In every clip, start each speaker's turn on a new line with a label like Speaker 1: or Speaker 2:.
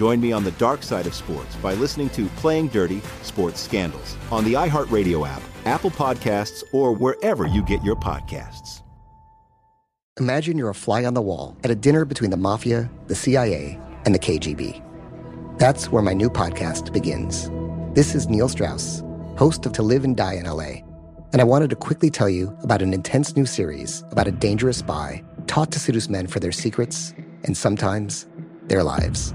Speaker 1: Join me on the dark side of sports by listening to Playing Dirty Sports Scandals on the iHeartRadio app, Apple Podcasts, or wherever you get your podcasts.
Speaker 2: Imagine you're a fly on the wall at a dinner between the mafia, the CIA, and the KGB. That's where my new podcast begins. This is Neil Strauss, host of To Live and Die in LA, and I wanted to quickly tell you about an intense new series about a dangerous spy taught to seduce men for their secrets and sometimes their lives.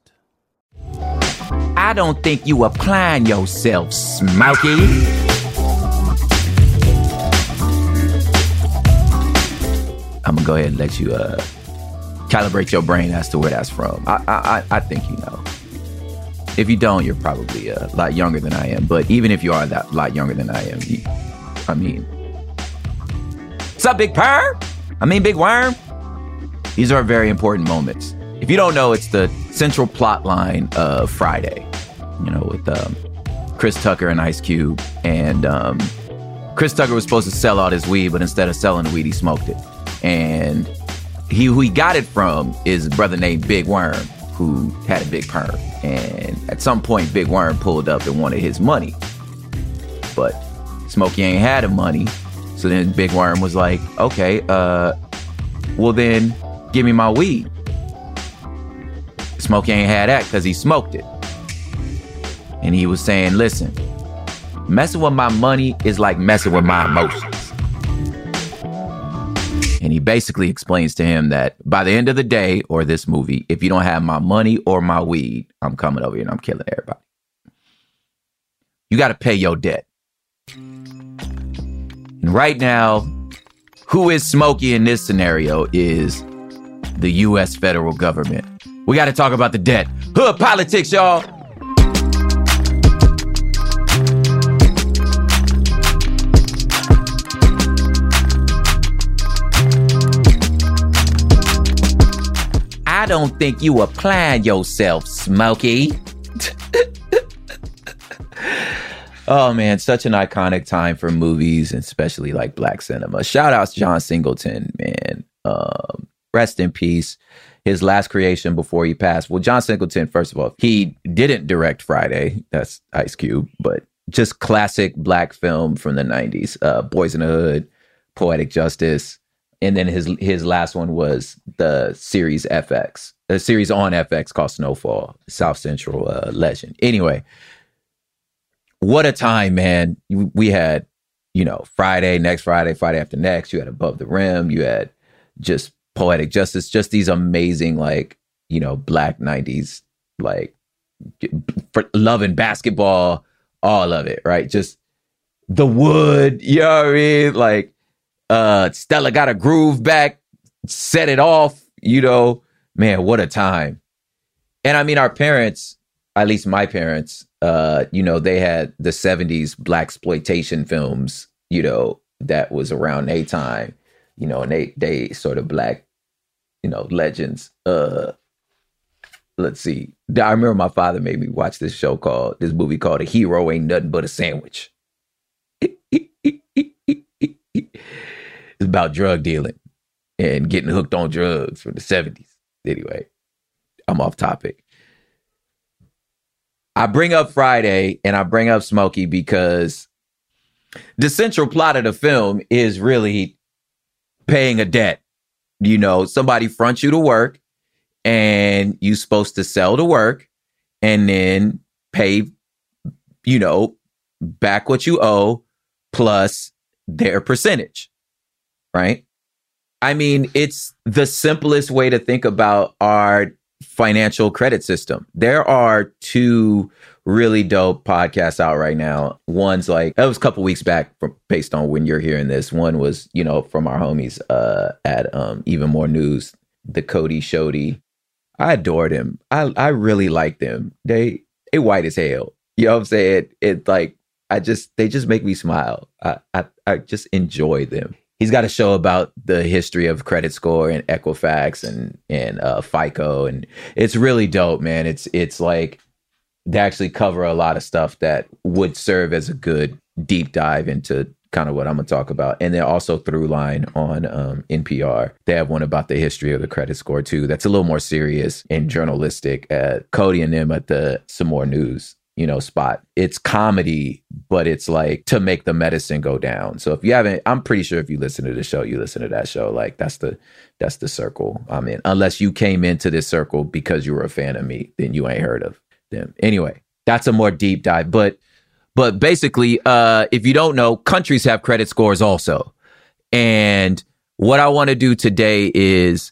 Speaker 3: I don't think you applying yourself, Smokey. I'm gonna go ahead and let you uh, calibrate your brain as to where that's from. I, I, I think you know. If you don't, you're probably a lot younger than I am. But even if you are that lot younger than I am, you, I mean, what's up, Big Purr? I mean, Big Worm. These are very important moments. If you don't know, it's the central plot line of Friday. You know, with um, Chris Tucker and Ice Cube, and um, Chris Tucker was supposed to sell out his weed, but instead of selling the weed, he smoked it. And he who he got it from is a brother named Big Worm, who had a big perm. And at some point, Big Worm pulled up and wanted his money. But Smokey ain't had the money. So then Big Worm was like, okay, uh, well then give me my weed. Smokey ain't had that because he smoked it. And he was saying, listen, messing with my money is like messing with my emotions. And he basically explains to him that by the end of the day or this movie, if you don't have my money or my weed, I'm coming over here and I'm killing everybody. You got to pay your debt. And right now, who is Smokey in this scenario is the US federal government. We got to talk about the debt. Hood politics, y'all. Don't think you applied yourself, Smokey. oh man, such an iconic time for movies, and especially like black cinema. Shout out to John Singleton, man. Um, rest in peace. His last creation before he passed. Well, John Singleton, first of all, he didn't direct Friday. That's Ice Cube, but just classic black film from the 90s. Uh, Boyz n the Hood, Poetic Justice, and then his his last one was the series FX, a series on FX called Snowfall, South Central uh, legend. Anyway, what a time, man! We had, you know, Friday, next Friday, Friday after next. You had Above the Rim. You had just Poetic Justice. Just these amazing, like you know, black '90s, like loving basketball, all of it, right? Just the wood, you know what I mean? Like uh, Stella got a groove back, set it off. You know, man, what a time. And I mean, our parents, at least my parents, uh, you know, they had the '70s blaxploitation films. You know, that was around a time. You know, and they they sort of black, you know, legends. Uh, let's see. I remember my father made me watch this show called this movie called A Hero Ain't Nothing But a Sandwich. It's about drug dealing and getting hooked on drugs from the 70s. Anyway, I'm off topic. I bring up Friday and I bring up Smokey because the central plot of the film is really paying a debt. You know, somebody fronts you to work and you're supposed to sell the work and then pay, you know, back what you owe plus their percentage. Right. I mean, it's the simplest way to think about our financial credit system. There are two really dope podcasts out right now. One's like that was a couple weeks back from based on when you're hearing this. One was, you know, from our homies uh at um even more news, the Cody Shody. I adored him. I I really liked them. They they white as hell. You know what I'm saying? It like I just they just make me smile. I I, I just enjoy them he's got a show about the history of credit score and Equifax and and uh, FICO, and it's really dope, man. It's it's like they actually cover a lot of stuff that would serve as a good deep dive into kind of what I'm gonna talk about. And they're also Throughline on um, NPR. They have one about the history of the credit score too. That's a little more serious and journalistic. Uh, Cody and them at the some more news you know, spot. It's comedy, but it's like to make the medicine go down. So if you haven't, I'm pretty sure if you listen to the show, you listen to that show. Like that's the that's the circle I'm in. Unless you came into this circle because you were a fan of me, then you ain't heard of them. Anyway, that's a more deep dive. But but basically, uh, if you don't know, countries have credit scores also. And what I want to do today is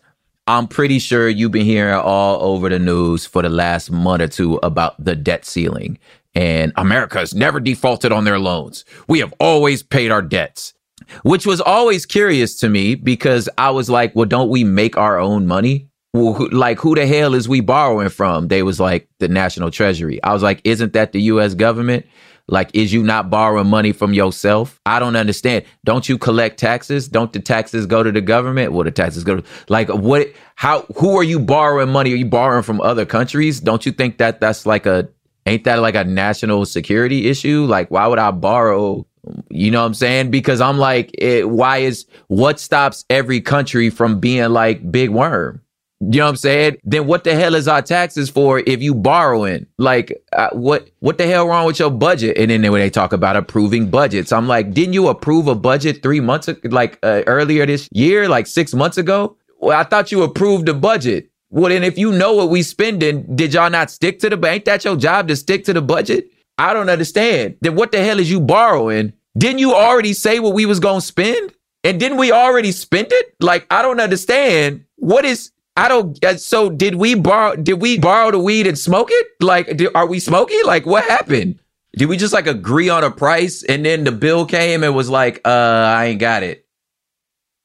Speaker 3: I'm pretty sure you've been hearing all over the news for the last month or two about the debt ceiling. And America has never defaulted on their loans. We have always paid our debts, which was always curious to me because I was like, well, don't we make our own money? Well, like, who the hell is we borrowing from? They was like, the National Treasury. I was like, isn't that the US government? Like, is you not borrowing money from yourself? I don't understand. Don't you collect taxes? Don't the taxes go to the government? Well, the taxes go to like what? How? Who are you borrowing money? Are you borrowing from other countries? Don't you think that that's like a ain't that like a national security issue? Like, why would I borrow? You know what I'm saying? Because I'm like, it, why is what stops every country from being like big worm? You know what I'm saying? Then what the hell is our taxes for if you borrowing? Like, uh, what what the hell wrong with your budget? And then when they talk about approving budgets, I'm like, didn't you approve a budget three months ago, like uh, earlier this year, like six months ago? Well, I thought you approved the budget. Well, then if you know what we spending, did y'all not stick to the? Ain't that your job to stick to the budget? I don't understand. Then what the hell is you borrowing? Didn't you already say what we was gonna spend? And didn't we already spend it? Like, I don't understand. What is I don't. Uh, so did we borrow? Did we borrow the weed and smoke it? Like, are we smoking? Like, what happened? Did we just like agree on a price and then the bill came and was like, uh, I ain't got it.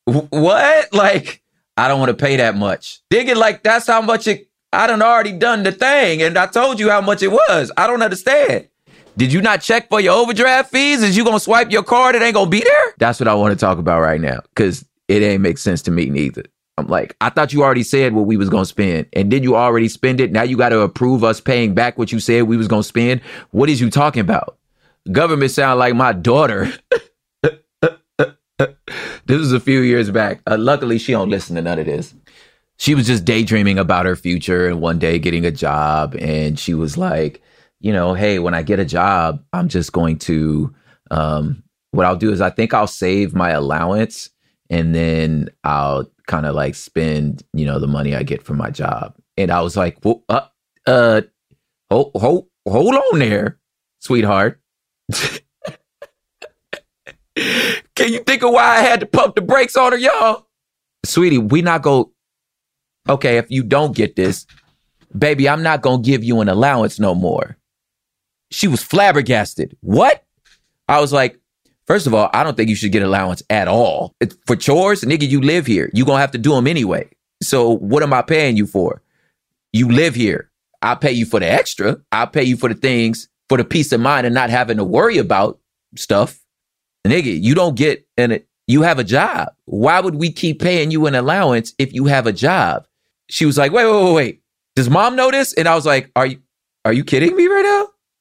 Speaker 3: W- what? Like, I don't want to pay that much. Digging like that's how much it. I done already done the thing, and I told you how much it was. I don't understand. Did you not check for your overdraft fees? Is you gonna swipe your card? It ain't gonna be there. That's what I want to talk about right now, because it ain't make sense to me neither. I'm like, I thought you already said what we was gonna spend, and did you already spend it? Now you got to approve us paying back what you said we was gonna spend. What is you talking about? Government sound like my daughter. this was a few years back. Uh, luckily, she don't listen to none of this. She was just daydreaming about her future and one day getting a job, and she was like, you know, hey, when I get a job, I'm just going to. Um, what I'll do is I think I'll save my allowance and then I'll kind of like spend, you know, the money I get from my job. And I was like, well, uh, uh, hold, hold, hold on there, sweetheart. Can you think of why I had to pump the brakes on her, y'all? Sweetie, we not go. Okay, if you don't get this, baby, I'm not gonna give you an allowance no more. She was flabbergasted. What? I was like, First of all, I don't think you should get allowance at all. It's for chores, nigga, you live here. you going to have to do them anyway. So what am I paying you for? You live here. I'll pay you for the extra. I'll pay you for the things, for the peace of mind and not having to worry about stuff. Nigga, you don't get an, you have a job. Why would we keep paying you an allowance if you have a job? She was like, wait, wait, wait, wait. Does mom know this? And I was like, are you, are you kidding me right now?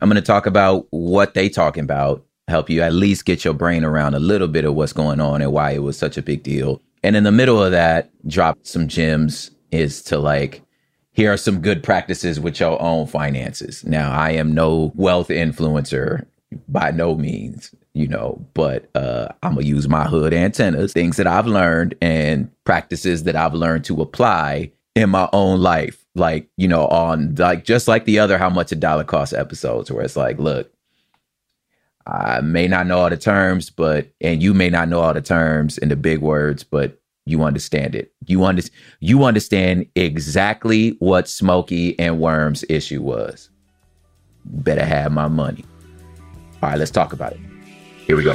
Speaker 3: I'm going to talk about what they talking about, help you at least get your brain around a little bit of what's going on and why it was such a big deal. And in the middle of that, drop some gems is to like here are some good practices with your own finances. Now, I am no wealth influencer by no means, you know, but uh, I'm gonna use my hood antennas, things that I've learned and practices that I've learned to apply in my own life. Like, you know, on like just like the other how much a dollar costs episodes, where it's like, look, I may not know all the terms, but and you may not know all the terms and the big words, but you understand it. You under, you understand exactly what Smokey and Worm's issue was. Better have my money. All right, let's talk about it. Here we go.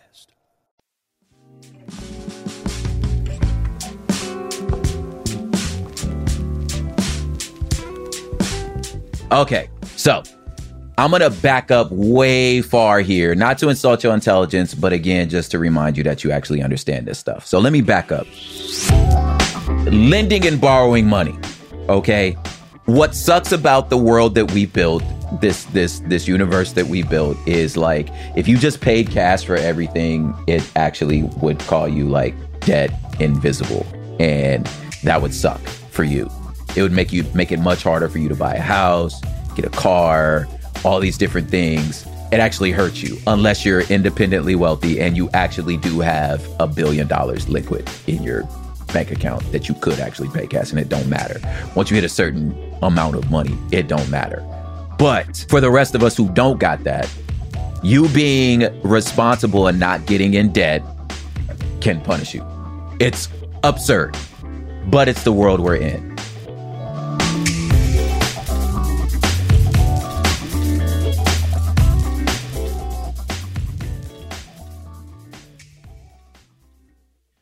Speaker 3: Okay, so I'm gonna back up way far here, not to insult your intelligence, but again, just to remind you that you actually understand this stuff. So let me back up. Lending and borrowing money. Okay. What sucks about the world that we built, this this this universe that we built, is like if you just paid cash for everything, it actually would call you like dead invisible, and that would suck for you it would make you make it much harder for you to buy a house, get a car, all these different things. It actually hurts you unless you're independently wealthy and you actually do have a billion dollars liquid in your bank account that you could actually pay cash and it don't matter. Once you hit a certain amount of money, it don't matter. But for the rest of us who don't got that, you being responsible and not getting in debt can punish you. It's absurd, but it's the world we're in.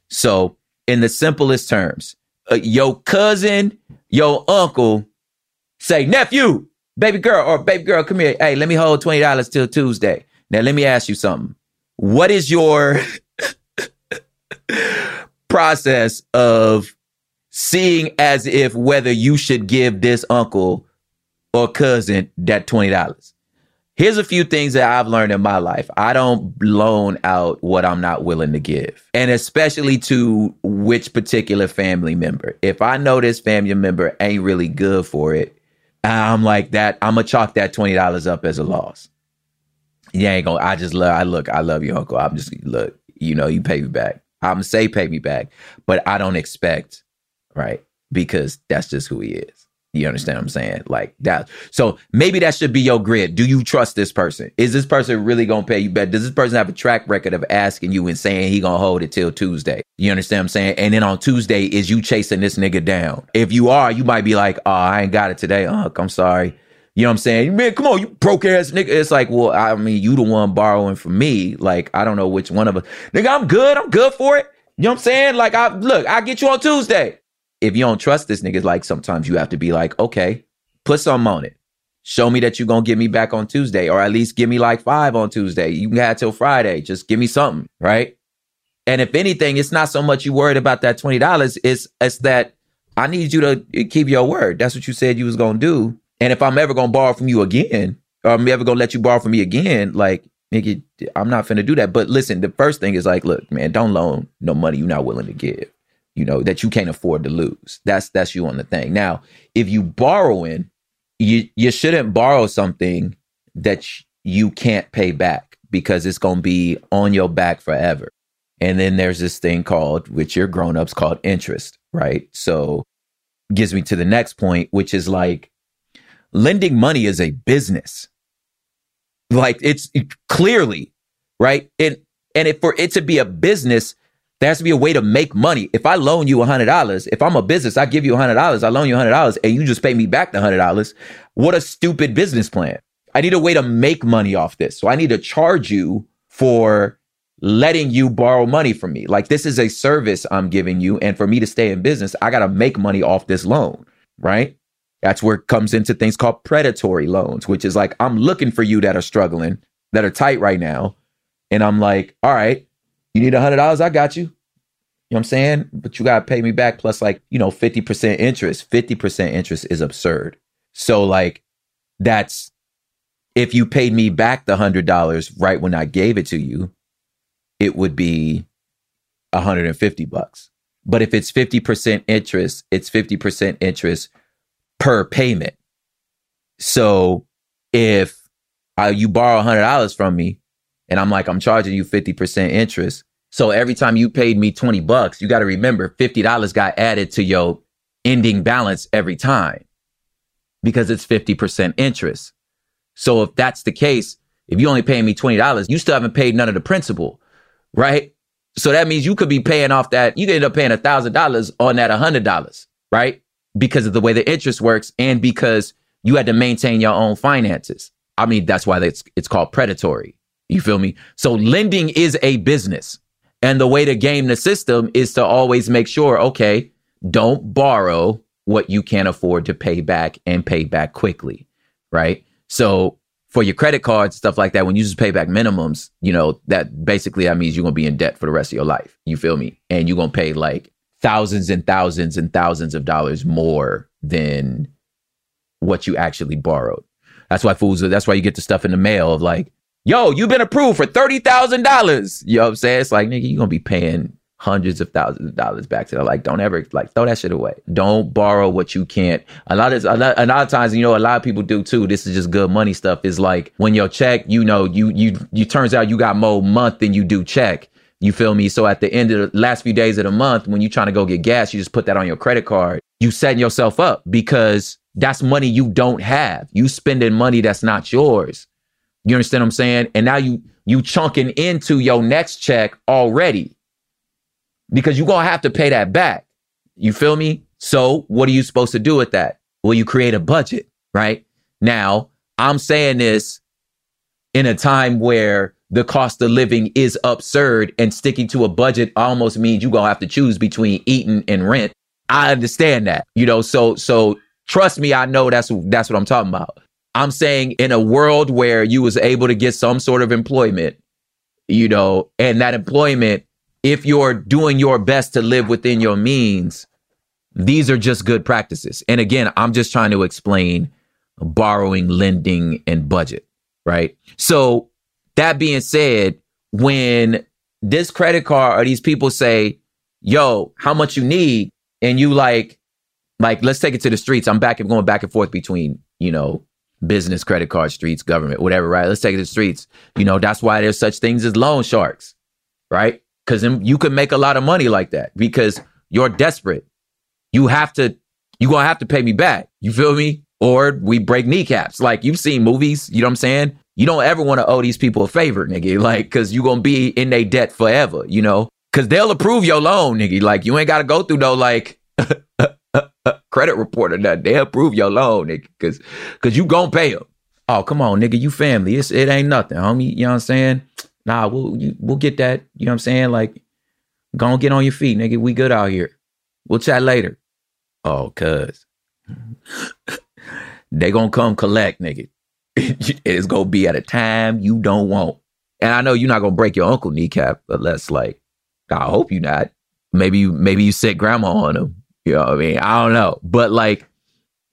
Speaker 3: So, in the simplest terms, uh, your cousin, your uncle say, nephew, baby girl, or baby girl, come here. Hey, let me hold $20 till Tuesday. Now, let me ask you something. What is your process of seeing as if whether you should give this uncle or cousin that $20? Here's a few things that I've learned in my life. I don't loan out what I'm not willing to give, and especially to which particular family member. If I know this family member ain't really good for it, I'm like that. I'm gonna chalk that twenty dollars up as a loss. You ain't gonna. I just love. I look. I love you, uncle. I'm just look. You know, you pay me back. I'm say pay me back, but I don't expect right because that's just who he is. You understand what I'm saying? Like that. So maybe that should be your grid. Do you trust this person? Is this person really gonna pay you back? Does this person have a track record of asking you and saying he gonna hold it till Tuesday? You understand what I'm saying? And then on Tuesday, is you chasing this nigga down? If you are, you might be like, oh, I ain't got it today. Unc, I'm sorry. You know what I'm saying? Man, come on, you broke ass nigga. It's like, well, I mean, you the one borrowing from me. Like, I don't know which one of us. Nigga, I'm good. I'm good for it. You know what I'm saying? Like, I look, I get you on Tuesday if you don't trust this nigga, like sometimes you have to be like, okay, put some on it. Show me that you're gonna give me back on Tuesday, or at least give me like five on Tuesday. You can have till Friday. Just give me something, right? And if anything, it's not so much you worried about that twenty dollars. It's it's that I need you to keep your word. That's what you said you was gonna do. And if I'm ever gonna borrow from you again, or I'm ever gonna let you borrow from me again, like nigga, I'm not finna do that. But listen, the first thing is like, look, man, don't loan no money you're not willing to give you know, that you can't afford to lose. That's that's you on the thing. Now, if you borrowing, you you shouldn't borrow something that you can't pay back because it's going to be on your back forever. And then there's this thing called, which you're grown ups called interest, right? So gives me to the next point, which is like lending money is a business. Like it's clearly, right? And and if for it to be a business, there has to be a way to make money. If I loan you $100, if I'm a business, I give you $100, I loan you $100 and you just pay me back the $100. What a stupid business plan. I need a way to make money off this. So I need to charge you for letting you borrow money from me. Like this is a service I'm giving you. And for me to stay in business, I got to make money off this loan, right? That's where it comes into things called predatory loans, which is like, I'm looking for you that are struggling, that are tight right now. And I'm like, all right, you need a hundred dollars, I got you. You know what I'm saying? But you gotta pay me back plus like, you know, 50% interest. 50% interest is absurd. So like that's if you paid me back the hundred dollars right when I gave it to you, it would be 150 bucks. But if it's 50% interest, it's 50% interest per payment. So if I, you borrow $100 from me and I'm like, I'm charging you 50% interest. So every time you paid me 20 bucks, you got to remember $50 got added to your ending balance every time because it's 50% interest. So if that's the case, if you only paying me $20, you still haven't paid none of the principal, right? So that means you could be paying off that, you could end up paying $1,000 on that $100, right? Because of the way the interest works and because you had to maintain your own finances. I mean, that's why it's, it's called predatory. You feel me? So lending is a business. And the way to game the system is to always make sure, okay, don't borrow what you can't afford to pay back and pay back quickly. Right. So for your credit cards, stuff like that, when you just pay back minimums, you know, that basically that means you're gonna be in debt for the rest of your life. You feel me? And you're gonna pay like thousands and thousands and thousands of dollars more than what you actually borrowed. That's why fools that's why you get the stuff in the mail of like, yo, you've been approved for $30,000. You know what I'm saying? It's like, nigga, you're going to be paying hundreds of thousands of dollars back to them. Like, don't ever, like, throw that shit away. Don't borrow what you can't. A lot of, a lot, a lot of times, you know, a lot of people do too. This is just good money stuff. Is like when your check, you know, you, you, you turns out you got more month than you do check. You feel me? So at the end of the last few days of the month, when you're trying to go get gas, you just put that on your credit card. You setting yourself up because that's money you don't have. You spending money that's not yours. You understand what I'm saying? And now you you chunking into your next check already because you're gonna have to pay that back. You feel me? So what are you supposed to do with that? Well, you create a budget, right? Now, I'm saying this in a time where the cost of living is absurd and sticking to a budget almost means you're gonna have to choose between eating and rent. I understand that, you know, so so trust me, I know that's that's what I'm talking about. I'm saying in a world where you was able to get some sort of employment, you know, and that employment, if you're doing your best to live within your means, these are just good practices. And again, I'm just trying to explain borrowing, lending, and budget, right? So that being said, when this credit card or these people say, yo, how much you need? And you like, like, let's take it to the streets. I'm back and going back and forth between, you know, business, credit card, streets, government, whatever, right? Let's take it to the streets. You know, that's why there's such things as loan sharks, right? Because you can make a lot of money like that because you're desperate. You have to, you're going to have to pay me back. You feel me? Or we break kneecaps. Like you've seen movies, you know what I'm saying? You don't ever want to owe these people a favor, nigga. Like, cause you're going to be in their debt forever, you know? Cause they'll approve your loan, nigga. Like, you ain't got to go through no, like, credit report or nothing. They approve your loan, nigga, cause, cause you gonna pay them. Oh, come on, nigga, you family. It's, it ain't nothing, homie. You know what I'm saying? Nah, we'll, you, we'll get that. You know what I'm saying? Like, go get on your feet, nigga. We good out here. We'll chat later. Oh, cuz. they gonna come collect, nigga. it's gonna be at a time you don't want. And I know you're not gonna break your uncle kneecap, unless like, I hope you not. Maybe you maybe you set grandma on him. You know what I mean? I don't know. But like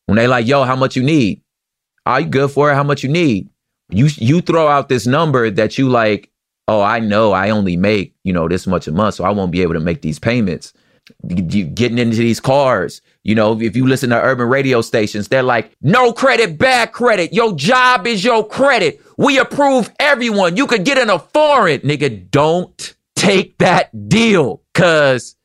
Speaker 3: when they like, yo, how much you need? Are you good for it? How much you need? You you throw out this number that you like, oh, I know I only make, you know, this much a month, so I won't be able to make these payments. You getting into these cars, you know, if you listen to urban radio stations, they're like, no credit, bad credit. Your job is your credit. We approve everyone. You could get in a foreign. Nigga, don't take that deal. Cause,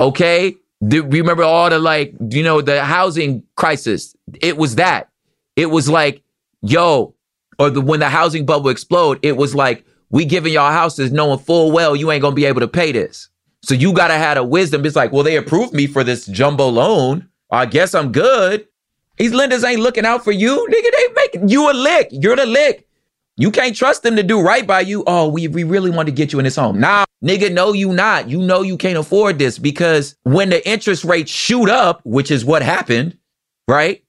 Speaker 3: okay, do, you remember all the like, you know, the housing crisis? It was that. It was like, yo, or the when the housing bubble explode, it was like, we giving y'all houses knowing full well you ain't gonna be able to pay this. So you gotta have a wisdom. It's like, well, they approved me for this jumbo loan. I guess I'm good. These lenders ain't looking out for you. Nigga, they making you a lick. You're the lick. You can't trust them to do right by you. Oh, we, we really want to get you in this home. Nah, nigga, no, you not. You know you can't afford this because when the interest rates shoot up, which is what happened, right?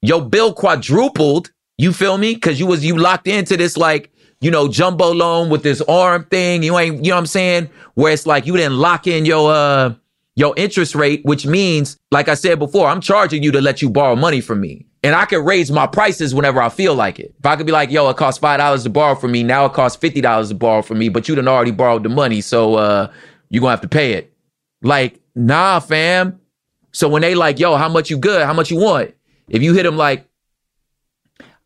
Speaker 3: Your bill quadrupled. You feel me? Cause you was you locked into this like, you know, jumbo loan with this arm thing. You ain't, you know what I'm saying? Where it's like you didn't lock in your uh your interest rate, which means, like I said before, I'm charging you to let you borrow money from me. And I can raise my prices whenever I feel like it. If I could be like, yo, it costs five dollars to borrow from me, now it costs fifty dollars to borrow from me, but you done already borrowed the money, so uh you're gonna have to pay it. Like, nah, fam. So when they like, yo, how much you good? How much you want? If you hit them like,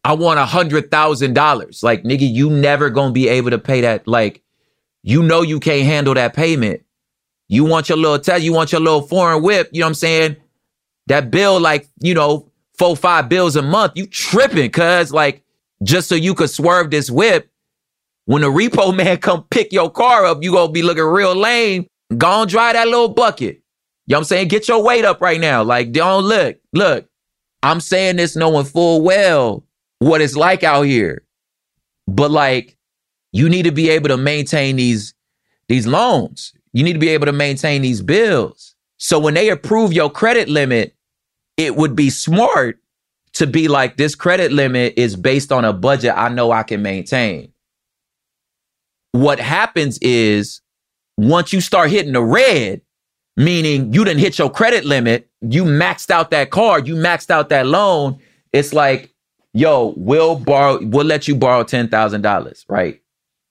Speaker 3: I want a hundred thousand dollars, like nigga, you never gonna be able to pay that. Like, you know you can't handle that payment. You want your little test, you want your little foreign whip, you know what I'm saying? That bill, like, you know, four, five bills a month, you tripping, cuz like just so you could swerve this whip. When the repo man come pick your car up, you gonna be looking real lame. Go on dry that little bucket. You know what I'm saying? Get your weight up right now. Like, don't look, look. I'm saying this knowing full well what it's like out here. But like, you need to be able to maintain these these loans. You need to be able to maintain these bills. So when they approve your credit limit, it would be smart to be like this credit limit is based on a budget I know I can maintain. What happens is once you start hitting the red, meaning you didn't hit your credit limit, you maxed out that card, you maxed out that loan, it's like, yo, we'll borrow, we'll let you borrow $10,000, right?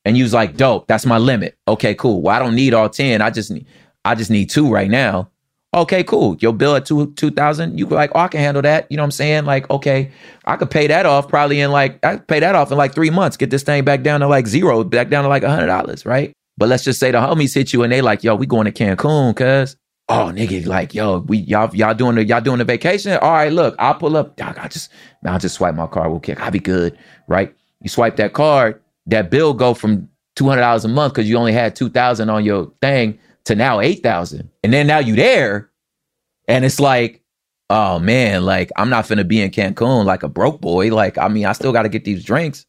Speaker 3: And you was like, dope, that's my limit. Okay, cool. Well, I don't need all 10. I just need, I just need two right now. Okay, cool. Your bill at two two thousand, you like, oh, I can handle that. You know what I'm saying? Like, okay, I could pay that off probably in like I pay that off in like three months. Get this thing back down to like zero, back down to like a hundred dollars, right? But let's just say the homies hit you and they like, yo, we going to Cancun, cuz. oh nigga, like yo, we y'all y'all doing the y'all doing the vacation? All right, look, I'll pull up. I just I'll just swipe my card real quick. I'll be good, right? You swipe that card, that bill go from two hundred dollars a month because you only had two thousand on your thing to now eight thousand, and then now you there, and it's like, oh man, like I'm not finna be in Cancun like a broke boy. Like I mean, I still got to get these drinks.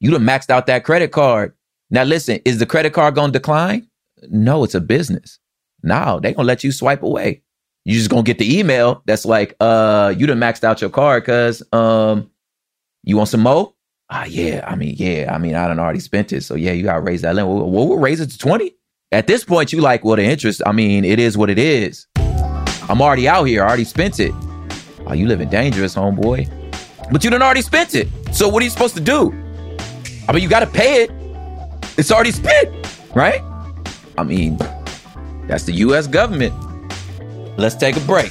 Speaker 3: You done maxed out that credit card. Now listen, is the credit card gonna decline? No, it's a business. No, they gonna let you swipe away. You just gonna get the email that's like, uh, you done maxed out your card because um you want some more? Ah, yeah. I mean, yeah. I mean, I done already spent it. So yeah, you gotta raise that limit. We'll, we'll raise it to 20. At this point, you like, well, the interest, I mean, it is what it is. I'm already out here, I already spent it. Oh, you living dangerous, homeboy. But you done already spent it. So what are you supposed to do? I mean, you gotta pay it. It's already spent, right? I mean, that's the US government. Let's take a break.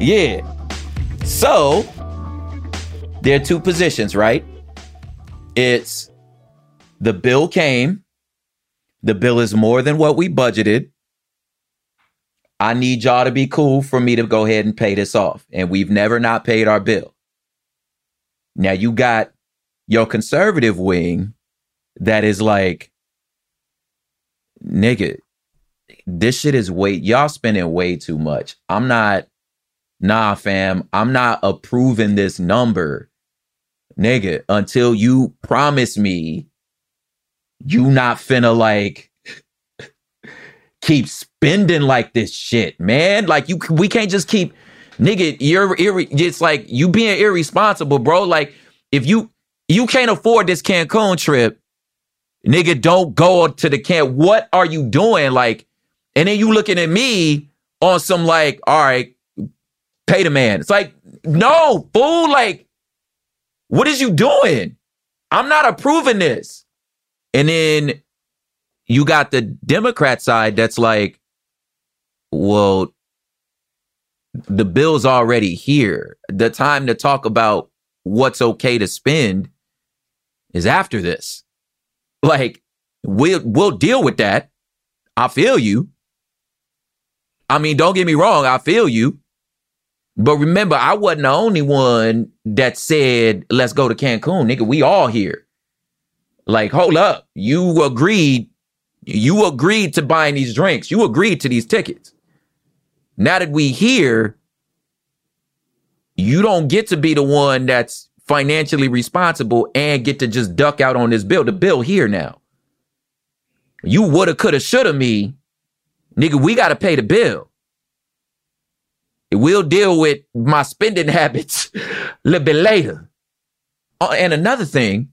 Speaker 3: Yeah. So there are two positions, right? It's the bill came, the bill is more than what we budgeted. I need y'all to be cool for me to go ahead and pay this off. And we've never not paid our bill. Now you got your conservative wing that is like, nigga, this shit is way, y'all spending way too much. I'm not, nah, fam, I'm not approving this number, nigga, until you promise me you not finna like keep spending like this shit, man. Like you, we can't just keep, nigga. You're It's like you being irresponsible, bro. Like if you you can't afford this Cancun trip, nigga, don't go to the camp. What are you doing? Like, and then you looking at me on some like, all right, pay the man. It's like, no, fool. Like, what is you doing? I'm not approving this. And then you got the Democrat side that's like, well, the bill's already here. The time to talk about what's okay to spend is after this. Like, we'll we'll deal with that. I feel you. I mean, don't get me wrong, I feel you. But remember, I wasn't the only one that said, let's go to Cancun, nigga. We all here. Like, hold up. You agreed. You agreed to buying these drinks. You agreed to these tickets. Now that we here, you don't get to be the one that's financially responsible and get to just duck out on this bill. The bill here now. You woulda, coulda, shoulda me. Nigga, we gotta pay the bill. We'll deal with my spending habits a little bit later. Uh, and another thing,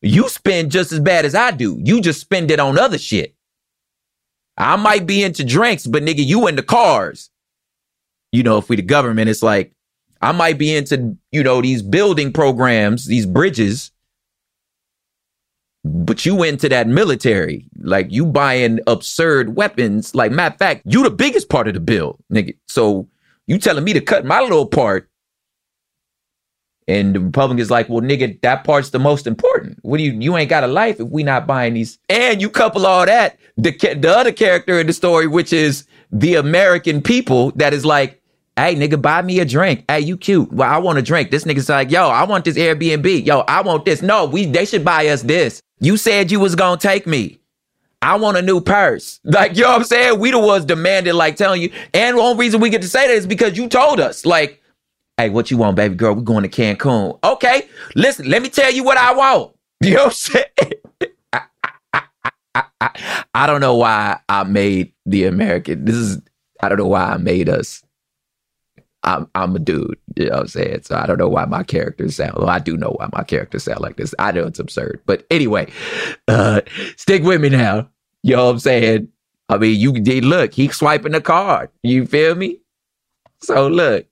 Speaker 3: you spend just as bad as I do. You just spend it on other shit. I might be into drinks, but nigga, you into cars. You know, if we the government, it's like I might be into, you know, these building programs, these bridges. But you into that military, like you buying absurd weapons. Like matter of fact, you the biggest part of the bill, nigga. So you telling me to cut my little part. And the Republicans like, well, nigga, that part's the most important. What do you, you ain't got a life if we not buying these. And you couple all that, the, the other character in the story, which is the American people that is like, hey, nigga, buy me a drink. Hey, you cute. Well, I want a drink. This nigga's like, yo, I want this Airbnb. Yo, I want this. No, we, they should buy us this. You said you was gonna take me. I want a new purse. Like, you know what I'm saying? We the ones demanded, like telling you. And the only reason we get to say that is because you told us. Like, hey, what you want, baby girl? We're going to Cancun. Okay, listen, let me tell you what I want. You know what I'm saying? I, I, I, I don't know why I made the American. This is, I don't know why I made us. I'm, I'm a dude, you know what I'm saying? So I don't know why my characters sound, well, I do know why my characters sound like this. I know it's absurd. But anyway, uh, stick with me now. You know what I'm saying? I mean, you did look, he's swiping the card. You feel me? So look,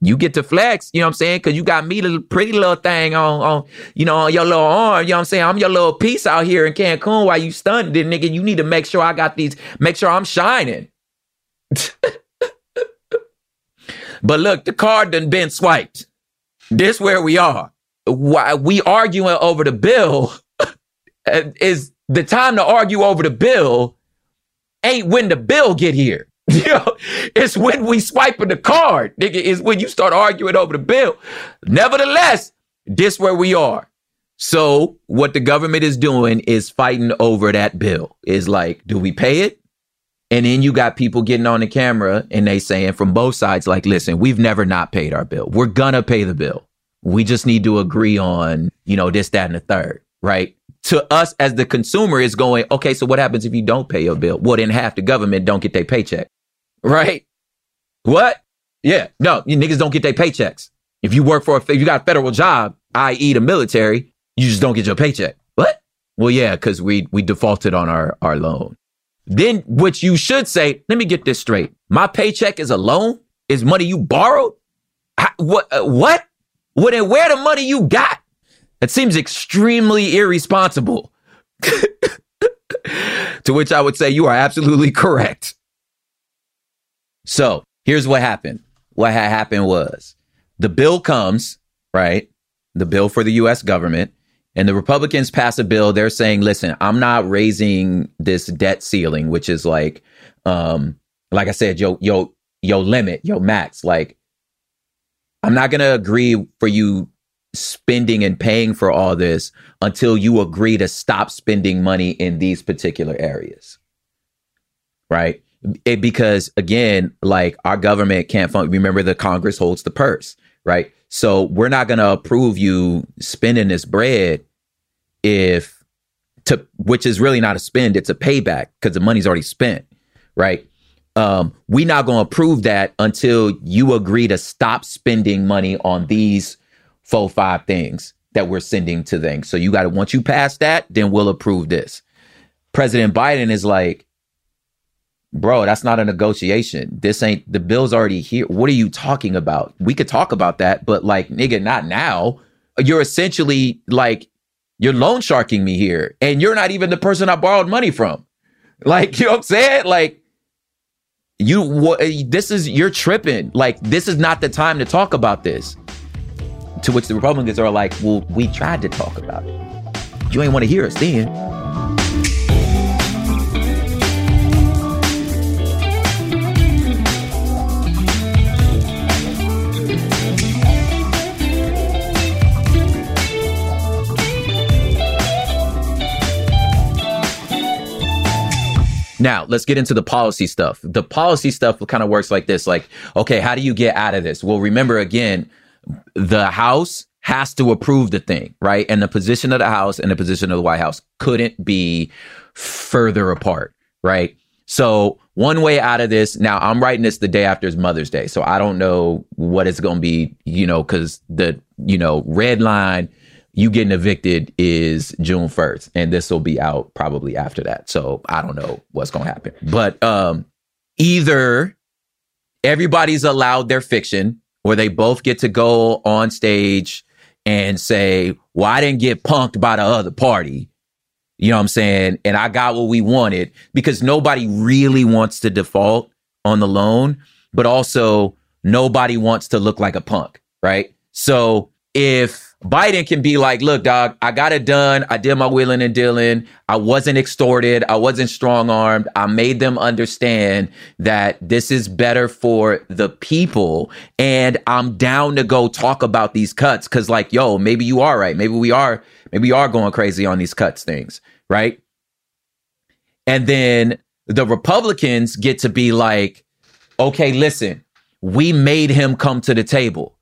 Speaker 3: you get to flex, you know what I'm saying? Cause you got me little pretty little thing on, on, you know, on your little arm. You know what I'm saying? I'm your little piece out here in Cancun while you stunned nigga. You need to make sure I got these, make sure I'm shining. but look, the card done been swiped. This where we are. Why we arguing over the bill is the time to argue over the bill ain't when the bill get here. You know, it's when we swiping the card, nigga, is when you start arguing over the bill. Nevertheless, this where we are. So what the government is doing is fighting over that bill. Is like, do we pay it? And then you got people getting on the camera and they saying from both sides, like, listen, we've never not paid our bill. We're gonna pay the bill. We just need to agree on, you know, this, that, and the third, right? To us as the consumer is going, okay, so what happens if you don't pay your bill? Well, then half the government don't get their paycheck, right? What? Yeah, no, you niggas don't get their paychecks. If you work for a, if you got a federal job, i.e. the military, you just don't get your paycheck. What? Well, yeah, because we we defaulted on our our loan. Then, which you should say, let me get this straight. My paycheck is a loan. Is money you borrowed? I, what? Uh, what? Well, then where the money you got? It seems extremely irresponsible. to which I would say you are absolutely correct. So here's what happened. What had happened was the bill comes, right? The bill for the US government. And the Republicans pass a bill. They're saying, listen, I'm not raising this debt ceiling, which is like, um, like I said, yo, yo, yo limit, yo max. Like, I'm not gonna agree for you spending and paying for all this until you agree to stop spending money in these particular areas. Right? It, because again, like our government can't fund. Remember, the Congress holds the purse, right? So we're not going to approve you spending this bread if to which is really not a spend, it's a payback because the money's already spent, right? Um, we not gonna approve that until you agree to stop spending money on these four five things that we're sending to things. So you got to once you pass that, then we'll approve this. President Biden is like, bro, that's not a negotiation. This ain't the bill's already here. What are you talking about? We could talk about that, but like, nigga, not now. You're essentially like you're loan sharking me here, and you're not even the person I borrowed money from. Like, you know what I'm saying? Like, you what this is you're tripping. Like, this is not the time to talk about this. To which the Republicans are like, well, we tried to talk about it. You ain't want to hear us then. Now, let's get into the policy stuff. The policy stuff kind of works like this like, okay, how do you get out of this? Well, remember again, the House has to approve the thing, right? And the position of the House and the position of the White House couldn't be further apart, right? So, one way out of this, now I'm writing this the day after Mother's Day. So, I don't know what it's going to be, you know, because the, you know, red line, you getting evicted is June 1st. And this will be out probably after that. So, I don't know what's going to happen. But um either everybody's allowed their fiction or they both get to go on stage and say, Well, I didn't get punked by the other party. You know what I'm saying? And I got what we wanted because nobody really wants to default on the loan, but also nobody wants to look like a punk, right? So if Biden can be like, look, dog, I got it done. I did my willing and dealing. I wasn't extorted. I wasn't strong armed. I made them understand that this is better for the people. And I'm down to go talk about these cuts. Cause like, yo, maybe you are right. Maybe we are, maybe we are going crazy on these cuts things. Right. And then the Republicans get to be like, okay, listen, we made him come to the table.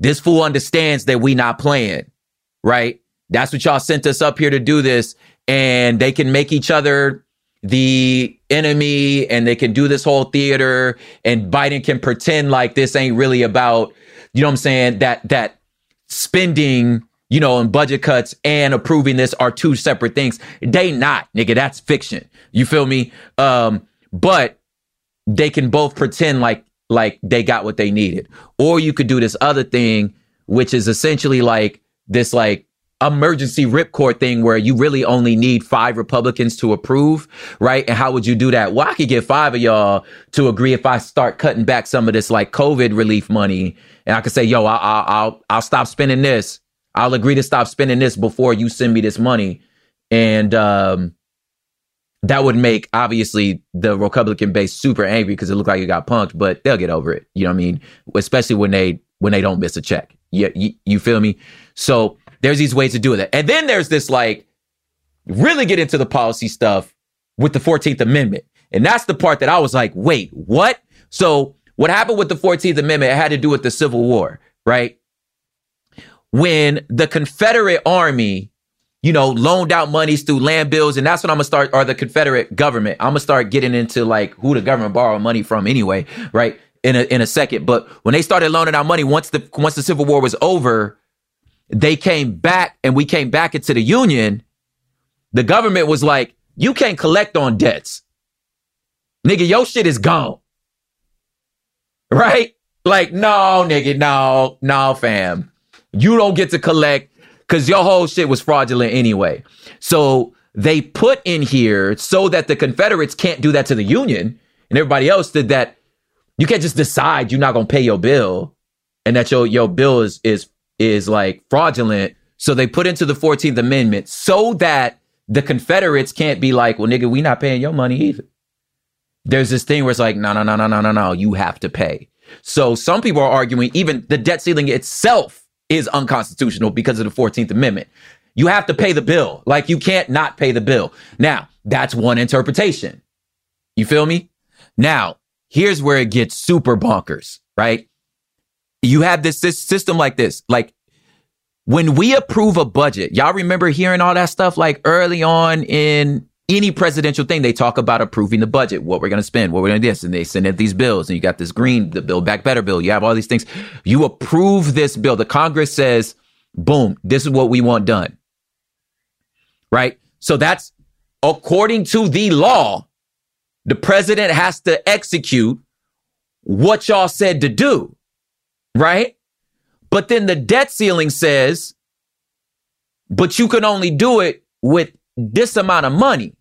Speaker 3: This fool understands that we not playing, right? That's what y'all sent us up here to do this. And they can make each other the enemy and they can do this whole theater and Biden can pretend like this ain't really about, you know what I'm saying, that that spending, you know, and budget cuts and approving this are two separate things. They not, nigga, that's fiction. You feel me? Um, but they can both pretend like like they got what they needed. Or you could do this other thing, which is essentially like this like emergency ripcord thing where you really only need five Republicans to approve, right? And how would you do that? Well, I could get five of y'all to agree if I start cutting back some of this like COVID relief money, and I could say, "Yo, I'll I'll I'll stop spending this. I'll agree to stop spending this before you send me this money," and um, that would make obviously the Republican base super angry because it looked like it got punked, but they'll get over it. You know what I mean? Especially when they when they don't miss a check. Yeah, you, you feel me? So there's these ways to do that, and then there's this like really get into the policy stuff with the 14th Amendment, and that's the part that I was like, wait, what? So what happened with the 14th Amendment? It had to do with the Civil War, right? When the Confederate Army you know, loaned out monies through land bills. And that's what I'm gonna start, or the Confederate government. I'm gonna start getting into like who the government borrowed money from anyway, right? In a in a second. But when they started loaning out money, once the once the Civil War was over, they came back and we came back into the Union. The government was like, you can't collect on debts. Nigga, your shit is gone. Right? Like, no, nigga, no, no, fam. You don't get to collect because your whole shit was fraudulent anyway. So they put in here so that the Confederates can't do that to the Union and everybody else did that. You can't just decide you're not gonna pay your bill and that your your bill is is is like fraudulent. So they put into the 14th Amendment so that the Confederates can't be like, well, nigga, we not paying your money either. There's this thing where it's like, no, no, no, no, no, no, no, you have to pay. So some people are arguing even the debt ceiling itself is unconstitutional because of the 14th Amendment. You have to pay the bill. Like you can't not pay the bill. Now, that's one interpretation. You feel me? Now, here's where it gets super bonkers, right? You have this, this system like this. Like when we approve a budget, y'all remember hearing all that stuff like early on in any presidential thing, they talk about approving the budget, what we're going to spend, what we're going to do this, and they send in these bills, and you got this green, the Build Back Better bill. You have all these things. You approve this bill. The Congress says, boom, this is what we want done. Right? So that's according to the law, the president has to execute what y'all said to do. Right? But then the debt ceiling says, but you can only do it with this amount of money.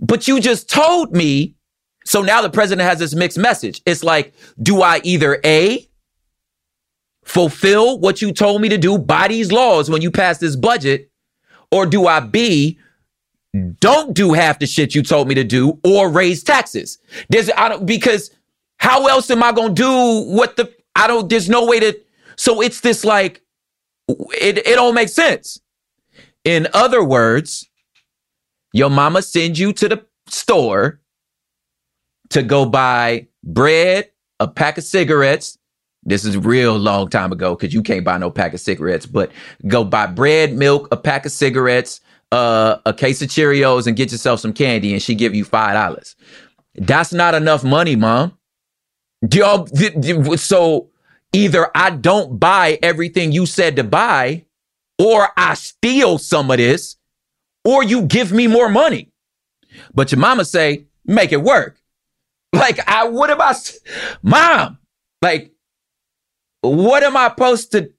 Speaker 3: But you just told me. So now the president has this mixed message. It's like, do I either A, fulfill what you told me to do by these laws when you pass this budget, or do I B, don't do half the shit you told me to do or raise taxes? There's, I don't, because how else am I going to do what the, I don't, there's no way to, so it's this like, it, it don't make sense. In other words, your mama sends you to the store to go buy bread, a pack of cigarettes. This is real long time ago because you can't buy no pack of cigarettes, but go buy bread, milk, a pack of cigarettes, uh, a case of Cheerios, and get yourself some candy, and she give you five dollars. That's not enough money, mom. Y'all, so either I don't buy everything you said to buy, or I steal some of this, or you give me more money. But your mama say, make it work. Like, I, what am I, mom, like, what am I supposed to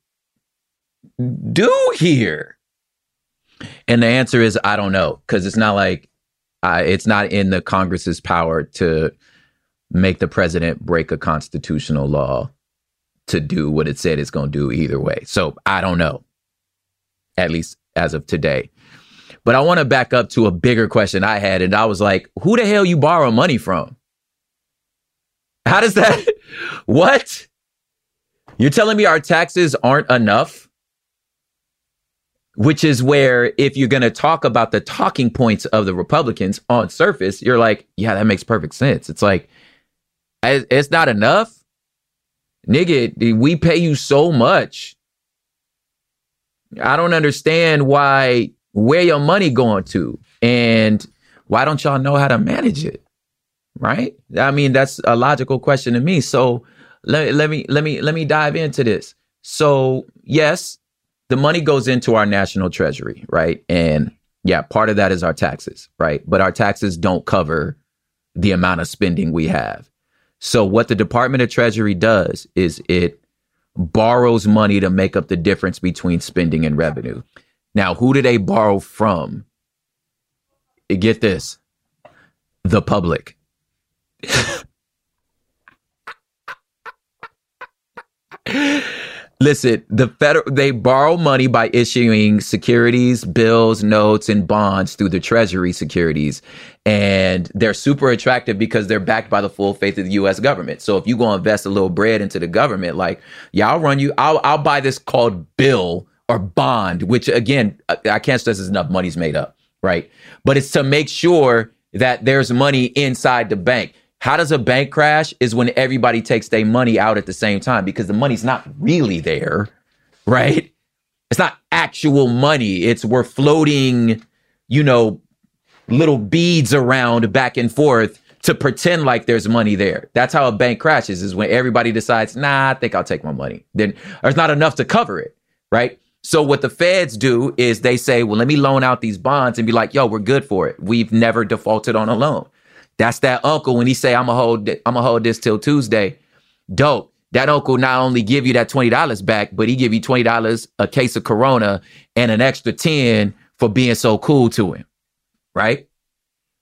Speaker 3: do here? And the answer is, I don't know, because it's not like, uh, it's not in the Congress's power to make the president break a constitutional law to do what it said it's going to do either way. So I don't know, at least as of today. But I want to back up to a bigger question I had. And I was like, who the hell you borrow money from? How does that, what? You're telling me our taxes aren't enough? Which is where, if you're going to talk about the talking points of the Republicans on surface, you're like, yeah, that makes perfect sense. It's like, it's not enough. Nigga, we pay you so much. I don't understand why where your money going to? And why don't y'all know how to manage it? Right? I mean that's a logical question to me. So let, let me let me let me dive into this. So yes the money goes into our national treasury right? And yeah part of that is our taxes right? But our taxes don't cover the amount of spending we have. So what the department of treasury does is it borrows money to make up the difference between spending and revenue now, who do they borrow from? Eh, get this the public. Listen, the federal they borrow money by issuing securities, bills, notes, and bonds through the treasury securities. And they're super attractive because they're backed by the full faith of the US government. So if you go invest a little bread into the government, like, yeah, I'll run you, I'll I'll buy this called bill or bond, which again, I can't stress as enough money's made up, right? But it's to make sure that there's money inside the bank. How does a bank crash? Is when everybody takes their money out at the same time because the money's not really there, right? It's not actual money. It's we're floating, you know, little beads around back and forth to pretend like there's money there. That's how a bank crashes is when everybody decides, nah, I think I'll take my money. Then there's not enough to cover it, right? So what the feds do is they say, well, let me loan out these bonds and be like, yo, we're good for it. We've never defaulted on a loan. That's that uncle when he say, I'm gonna hold, I'm gonna hold this till Tuesday. Dope. That uncle not only give you that twenty dollars back, but he give you twenty dollars, a case of Corona, and an extra ten for being so cool to him, right?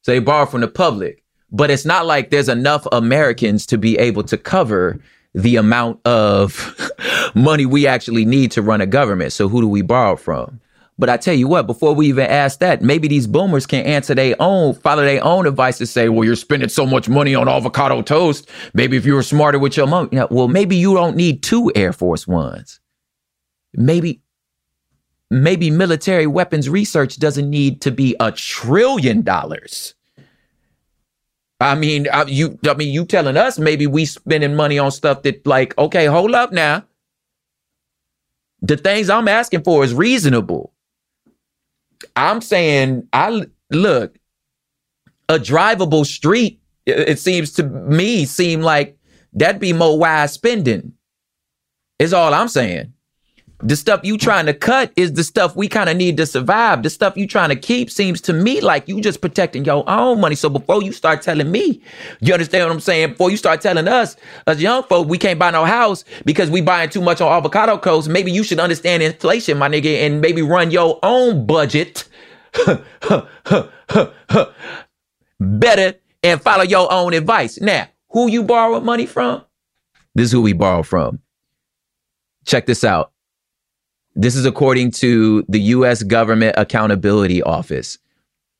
Speaker 3: So they borrow from the public, but it's not like there's enough Americans to be able to cover the amount of money we actually need to run a government. So who do we borrow from? But I tell you what, before we even ask that, maybe these boomers can answer their own, follow their own advice to say, well, you're spending so much money on avocado toast. Maybe if you were smarter with your money, yeah, well, maybe you don't need two Air Force Ones. Maybe, maybe military weapons research doesn't need to be a trillion dollars. I mean, I, you, I mean, you telling us maybe we spending money on stuff that like, okay, hold up now. The things I'm asking for is reasonable. I'm saying, I look, a drivable street, it seems to me, seem like that'd be more wise spending. Is all I'm saying. The stuff you trying to cut is the stuff we kind of need to survive. The stuff you trying to keep seems to me like you just protecting your own money. So before you start telling me, you understand what I'm saying? Before you start telling us, as young folk, we can't buy no house because we buying too much on avocado coast. Maybe you should understand inflation, my nigga, and maybe run your own budget better and follow your own advice. Now, who you borrow money from? This is who we borrow from. Check this out. This is according to the U.S. Government Accountability Office.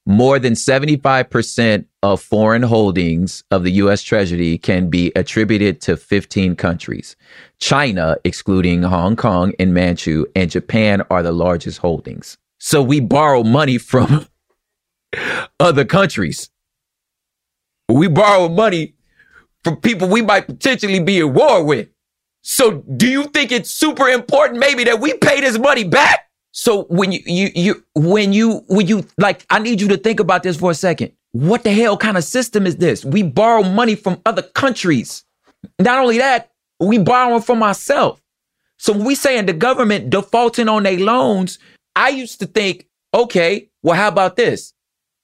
Speaker 3: More than 75% of foreign holdings of the U.S. Treasury can be attributed to 15 countries. China, excluding Hong Kong and Macau, and Japan are the largest holdings. So we borrow money from other countries. We borrow money from people we might potentially be at war with. So do you think it's super important maybe that we pay this money back? So when you you you when you when you like I need you to think about this for a second. What the hell kind of system is this? We borrow money from other countries. Not only that, we borrow from ourselves. So when we saying the government defaulting on their loans, I used to think, okay, well, how about this?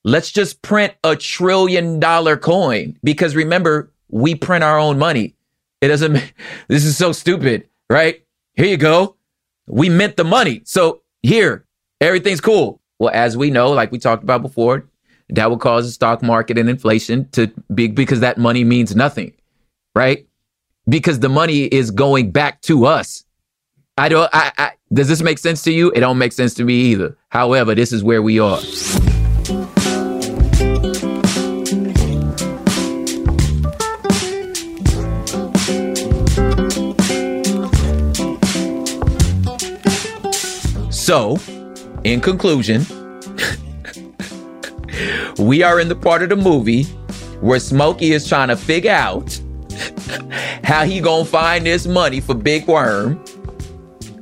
Speaker 3: Let's just print a trillion dollar coin because remember, we print our own money. It doesn't, this is so stupid, right? Here you go. We mint the money. So here, everything's cool. Well, as we know, like we talked about before, that will cause the stock market and inflation to be because that money means nothing, right? Because the money is going back to us. I don't, I, I, does this make sense to you? It don't make sense to me either. However, this is where we are. So, in conclusion, we are in the part of the movie where Smokey is trying to figure out how he gonna find this money for Big Worm.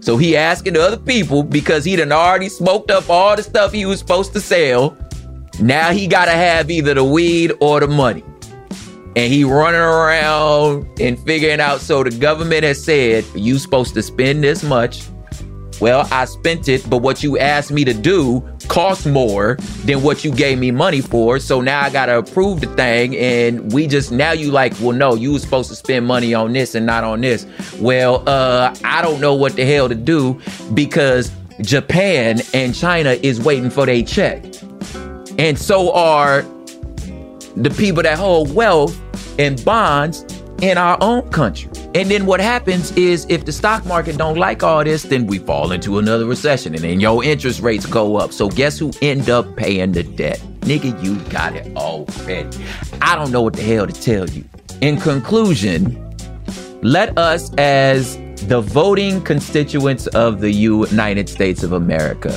Speaker 3: So he asking the other people because he done already smoked up all the stuff he was supposed to sell. Now he gotta have either the weed or the money. And he running around and figuring out. So the government has said you supposed to spend this much well, I spent it, but what you asked me to do cost more than what you gave me money for. So now I gotta approve the thing. And we just now you like, well, no, you was supposed to spend money on this and not on this. Well, uh, I don't know what the hell to do because Japan and China is waiting for their check. And so are the people that hold wealth and bonds in our own country. And then what happens is if the stock market don't like all this, then we fall into another recession and then your interest rates go up. So guess who end up paying the debt? Nigga, you got it already. I don't know what the hell to tell you. In conclusion, let us as the voting constituents of the United States of America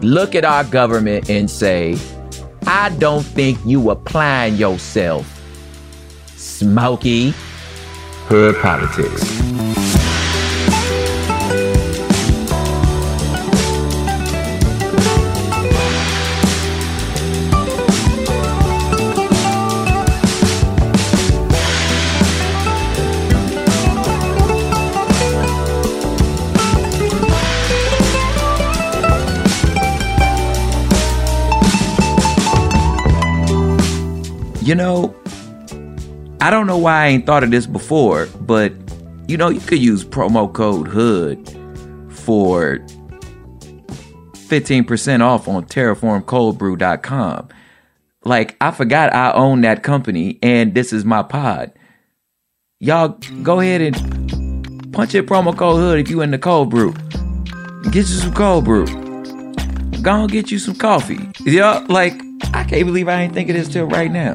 Speaker 3: look at our government and say, I don't think you applying yourself, Smokey her politics. You know, I don't know why I ain't thought of this before, but you know, you could use promo code HOOD for 15% off on terraformcoldbrew.com. Like, I forgot I own that company and this is my pod. Y'all go ahead and punch in promo code HOOD if you in the cold brew. Get you some cold brew. Go and get you some coffee. Y'all, like, I can't believe I ain't think of this till right now.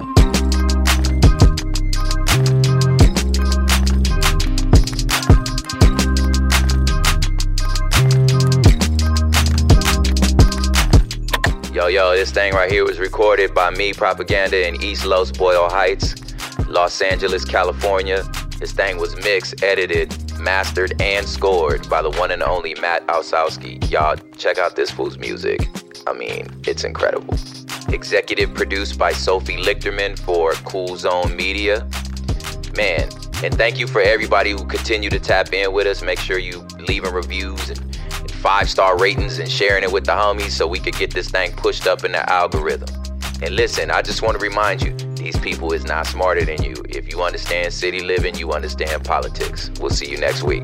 Speaker 3: Yo, yo, this thing right here was recorded by me, Propaganda, in East Los Boyle Heights, Los Angeles, California. This thing was mixed, edited, mastered, and scored by the one and only Matt Osowski. Y'all, check out this fool's music. I mean, it's incredible. Executive produced by Sophie Lichterman for Cool Zone Media. Man, and thank you for everybody who continue to tap in with us. Make sure you leaving reviews and five star ratings and sharing it with the homies so we could get this thing pushed up in the algorithm. And listen, I just want to remind you these people is not smarter than you. If you understand city living, you understand politics. We'll see you next week.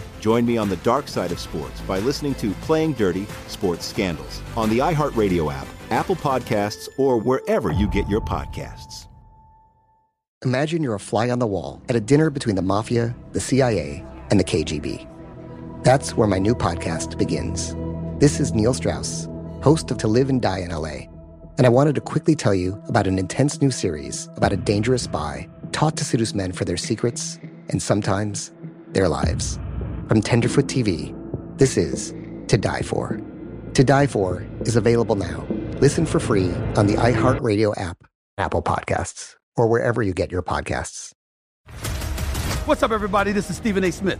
Speaker 1: Join me on the dark side of sports by listening to Playing Dirty Sports Scandals on the iHeartRadio app, Apple Podcasts, or wherever you get your podcasts.
Speaker 2: Imagine you're a fly on the wall at a dinner between the mafia, the CIA, and the KGB. That's where my new podcast begins. This is Neil Strauss, host of To Live and Die in LA, and I wanted to quickly tell you about an intense new series about a dangerous spy taught to seduce men for their secrets and sometimes their lives. From Tenderfoot TV, this is To Die For. To Die For is available now. Listen for free on the iHeartRadio app, Apple Podcasts, or wherever you get your podcasts.
Speaker 4: What's up, everybody? This is Stephen A. Smith,